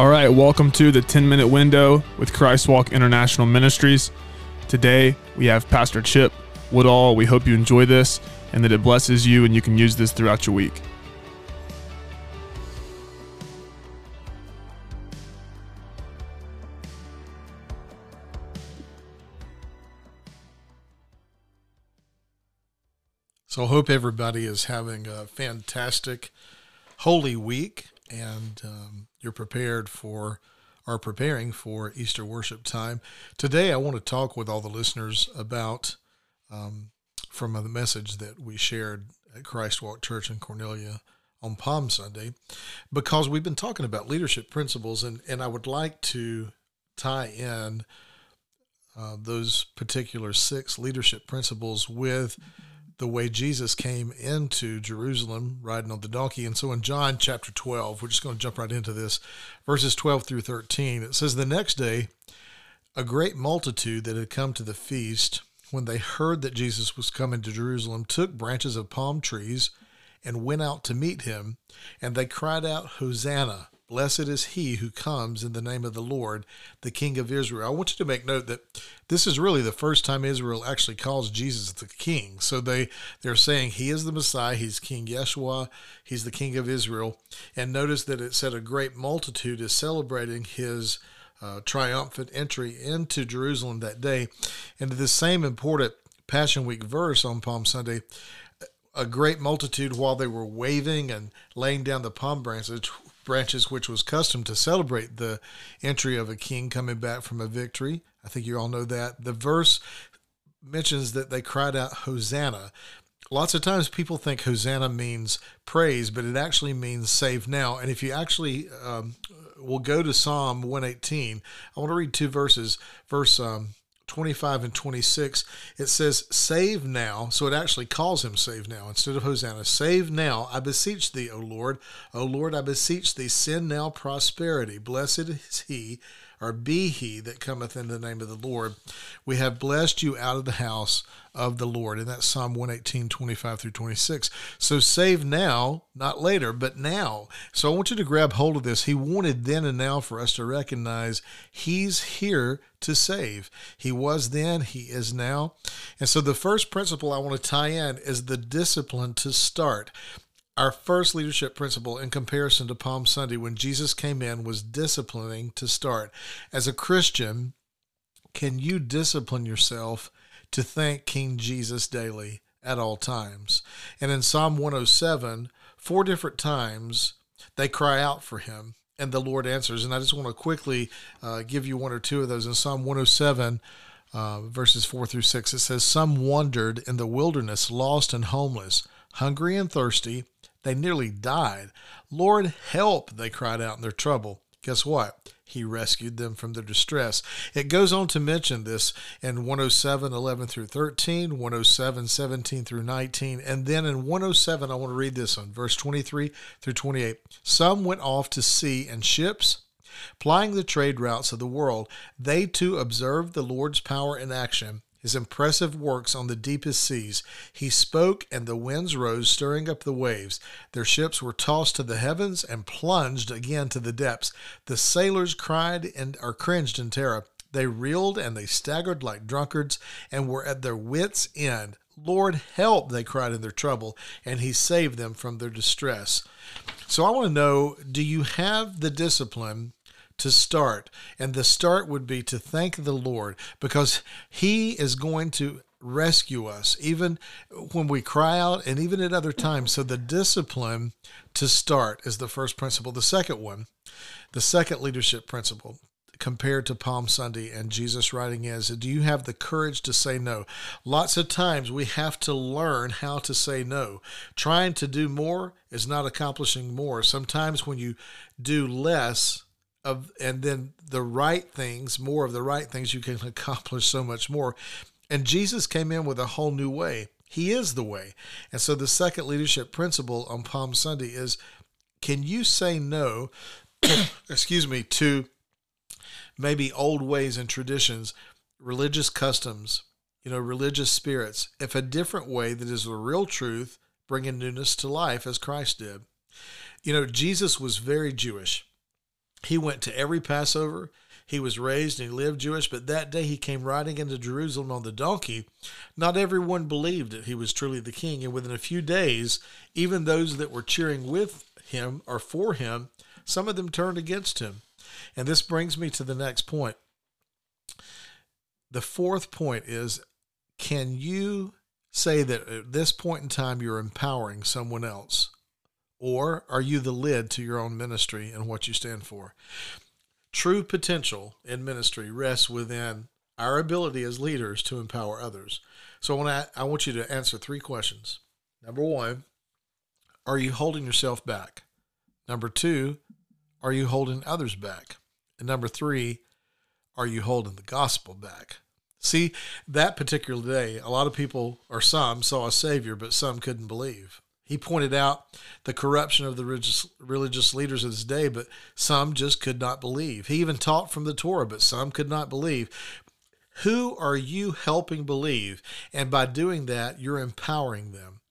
All right, welcome to the 10 minute window with Christ Walk International Ministries. Today we have Pastor Chip Woodall. We hope you enjoy this and that it blesses you and you can use this throughout your week. So I hope everybody is having a fantastic Holy Week and um, you're prepared for, are preparing for Easter worship time. Today I want to talk with all the listeners about, um, from the message that we shared at Christ Walk Church in Cornelia on Palm Sunday, because we've been talking about leadership principles and, and I would like to tie in uh, those particular six leadership principles with the way Jesus came into Jerusalem riding on the donkey. And so in John chapter 12, we're just going to jump right into this, verses 12 through 13, it says, The next day, a great multitude that had come to the feast, when they heard that Jesus was coming to Jerusalem, took branches of palm trees and went out to meet him, and they cried out, Hosanna! Blessed is he who comes in the name of the Lord, the King of Israel. I want you to make note that this is really the first time Israel actually calls Jesus the King. So they, they're saying he is the Messiah, he's King Yeshua, he's the King of Israel. And notice that it said a great multitude is celebrating his uh, triumphant entry into Jerusalem that day. And this same important Passion Week verse on Palm Sunday, a great multitude while they were waving and laying down the palm branches branches, which was custom to celebrate the entry of a king coming back from a victory. I think you all know that. The verse mentions that they cried out, Hosanna. Lots of times people think Hosanna means praise, but it actually means save now. And if you actually um, will go to Psalm 118, I want to read two verses. Verse um, 25 and 26, it says, Save now. So it actually calls him save now instead of Hosanna. Save now, I beseech thee, O Lord. O Lord, I beseech thee, send now prosperity. Blessed is he, or be he that cometh in the name of the Lord. We have blessed you out of the house of the Lord. And that's Psalm 118, 25 through 26. So save now, not later, but now. So I want you to grab hold of this. He wanted then and now for us to recognize He's here to save. He was then, He is now. And so the first principle I want to tie in is the discipline to start. Our first leadership principle in comparison to Palm Sunday when Jesus came in was disciplining to start. As a Christian, can you discipline yourself to thank King Jesus daily at all times? And in Psalm 107, four different times they cry out for him and the Lord answers. And I just want to quickly uh, give you one or two of those. In Psalm 107, uh, verses 4 through 6, it says, Some wandered in the wilderness, lost and homeless, hungry and thirsty. They nearly died. Lord, help, they cried out in their trouble. Guess what? He rescued them from their distress. It goes on to mention this in 107, 11 through 13, 107, 17 through 19, and then in 107, I want to read this one, verse 23 through 28. Some went off to sea in ships, plying the trade routes of the world. They too observed the Lord's power in action his impressive works on the deepest seas. He spoke, and the winds rose, stirring up the waves. Their ships were tossed to the heavens and plunged again to the depths. The sailors cried and or cringed in terror. They reeled and they staggered like drunkards and were at their wits' end. Lord, help, they cried in their trouble, and he saved them from their distress. So I want to know do you have the discipline to start. And the start would be to thank the Lord because He is going to rescue us, even when we cry out and even at other times. So, the discipline to start is the first principle. The second one, the second leadership principle, compared to Palm Sunday and Jesus writing is do you have the courage to say no? Lots of times we have to learn how to say no. Trying to do more is not accomplishing more. Sometimes when you do less, of and then the right things, more of the right things, you can accomplish so much more. And Jesus came in with a whole new way. He is the way. And so the second leadership principle on Palm Sunday is can you say no, excuse me, to maybe old ways and traditions, religious customs, you know, religious spirits, if a different way that is the real truth, bringing newness to life as Christ did. You know, Jesus was very Jewish. He went to every Passover. He was raised and he lived Jewish, but that day he came riding into Jerusalem on the donkey. Not everyone believed that he was truly the king, and within a few days, even those that were cheering with him or for him, some of them turned against him. And this brings me to the next point. The fourth point is can you say that at this point in time you're empowering someone else? Or are you the lid to your own ministry and what you stand for? True potential in ministry rests within our ability as leaders to empower others. So I want, I want you to answer three questions. Number one, are you holding yourself back? Number two, are you holding others back? And number three, are you holding the gospel back? See, that particular day, a lot of people, or some, saw a Savior, but some couldn't believe. He pointed out the corruption of the religious, religious leaders of his day, but some just could not believe. He even taught from the Torah, but some could not believe. Who are you helping believe? And by doing that, you're empowering them.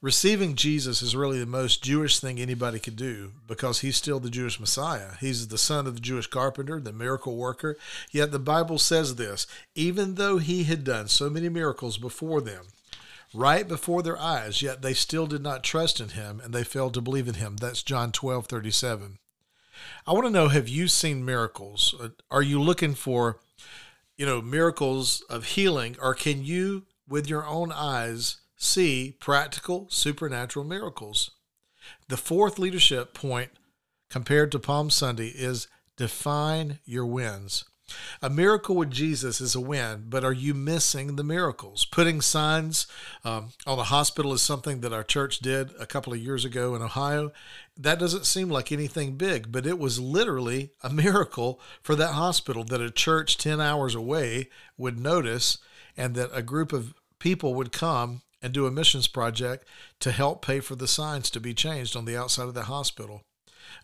Receiving Jesus is really the most Jewish thing anybody could do because he's still the Jewish Messiah. He's the son of the Jewish carpenter, the miracle worker. Yet the Bible says this even though he had done so many miracles before them, right before their eyes, yet they still did not trust in him and they failed to believe in him. That's John 12 37. I want to know have you seen miracles? Uh, are you looking for, you know, miracles of healing, or can you, with your own eyes, see practical supernatural miracles? The fourth leadership point compared to Palm Sunday is define your wins. A miracle with Jesus is a win, but are you missing the miracles? Putting signs um, on a hospital is something that our church did a couple of years ago in Ohio. That doesn't seem like anything big, but it was literally a miracle for that hospital that a church 10 hours away would notice and that a group of people would come and do a missions project to help pay for the signs to be changed on the outside of the hospital.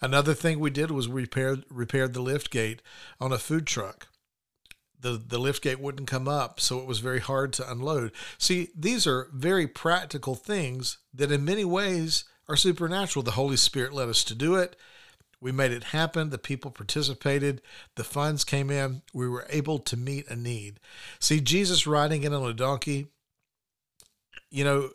Another thing we did was repaired repaired the lift gate on a food truck. The the lift gate wouldn't come up, so it was very hard to unload. See, these are very practical things that in many ways are supernatural. The Holy Spirit led us to do it. We made it happen. The people participated. The funds came in. We were able to meet a need. See, Jesus riding in on a donkey, you know,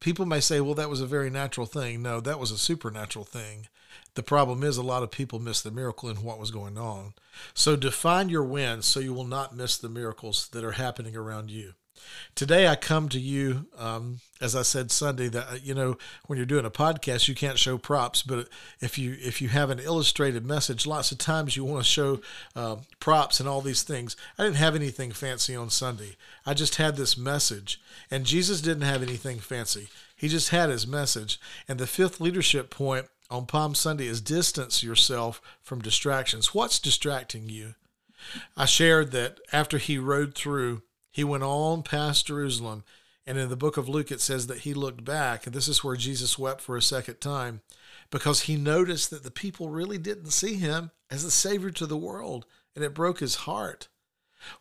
people may say, well, that was a very natural thing. No, that was a supernatural thing. The problem is a lot of people miss the miracle in what was going on. So define your wins so you will not miss the miracles that are happening around you. Today I come to you, um, as I said Sunday, that uh, you know when you're doing a podcast you can't show props, but if you if you have an illustrated message, lots of times you want to show uh, props and all these things. I didn't have anything fancy on Sunday. I just had this message, and Jesus didn't have anything fancy. He just had his message. And the fifth leadership point on Palm Sunday is distance yourself from distractions. What's distracting you? I shared that after he rode through, he went on past Jerusalem. And in the book of Luke, it says that he looked back. And this is where Jesus wept for a second time because he noticed that the people really didn't see him as the Savior to the world. And it broke his heart.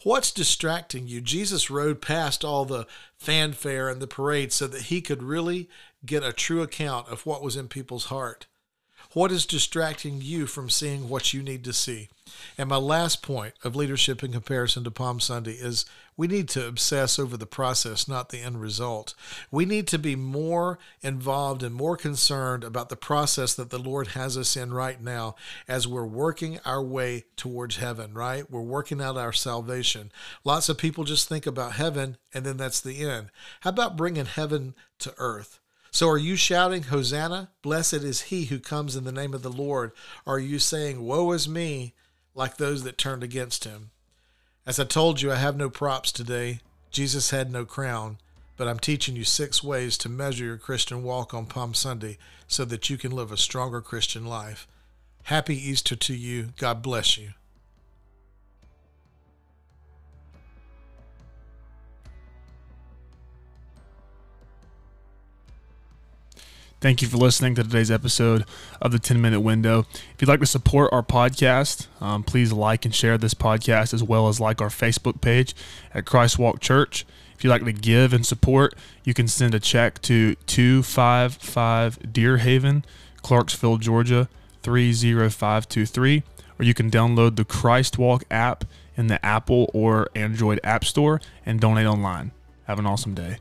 What's distracting you? Jesus rode past all the fanfare and the parade so that he could really get a true account of what was in people's heart. What is distracting you from seeing what you need to see? And my last point of leadership in comparison to Palm Sunday is we need to obsess over the process, not the end result. We need to be more involved and more concerned about the process that the Lord has us in right now as we're working our way towards heaven, right? We're working out our salvation. Lots of people just think about heaven and then that's the end. How about bringing heaven to earth? So are you shouting, Hosanna? Blessed is he who comes in the name of the Lord. Or are you saying, Woe is me, like those that turned against him? As I told you, I have no props today. Jesus had no crown, but I'm teaching you six ways to measure your Christian walk on Palm Sunday so that you can live a stronger Christian life. Happy Easter to you. God bless you. Thank you for listening to today's episode of the 10 Minute Window. If you'd like to support our podcast, um, please like and share this podcast as well as like our Facebook page at Christ Walk Church. If you'd like to give and support, you can send a check to 255 Deer Haven, Clarksville, Georgia 30523, or you can download the Christ Walk app in the Apple or Android App Store and donate online. Have an awesome day.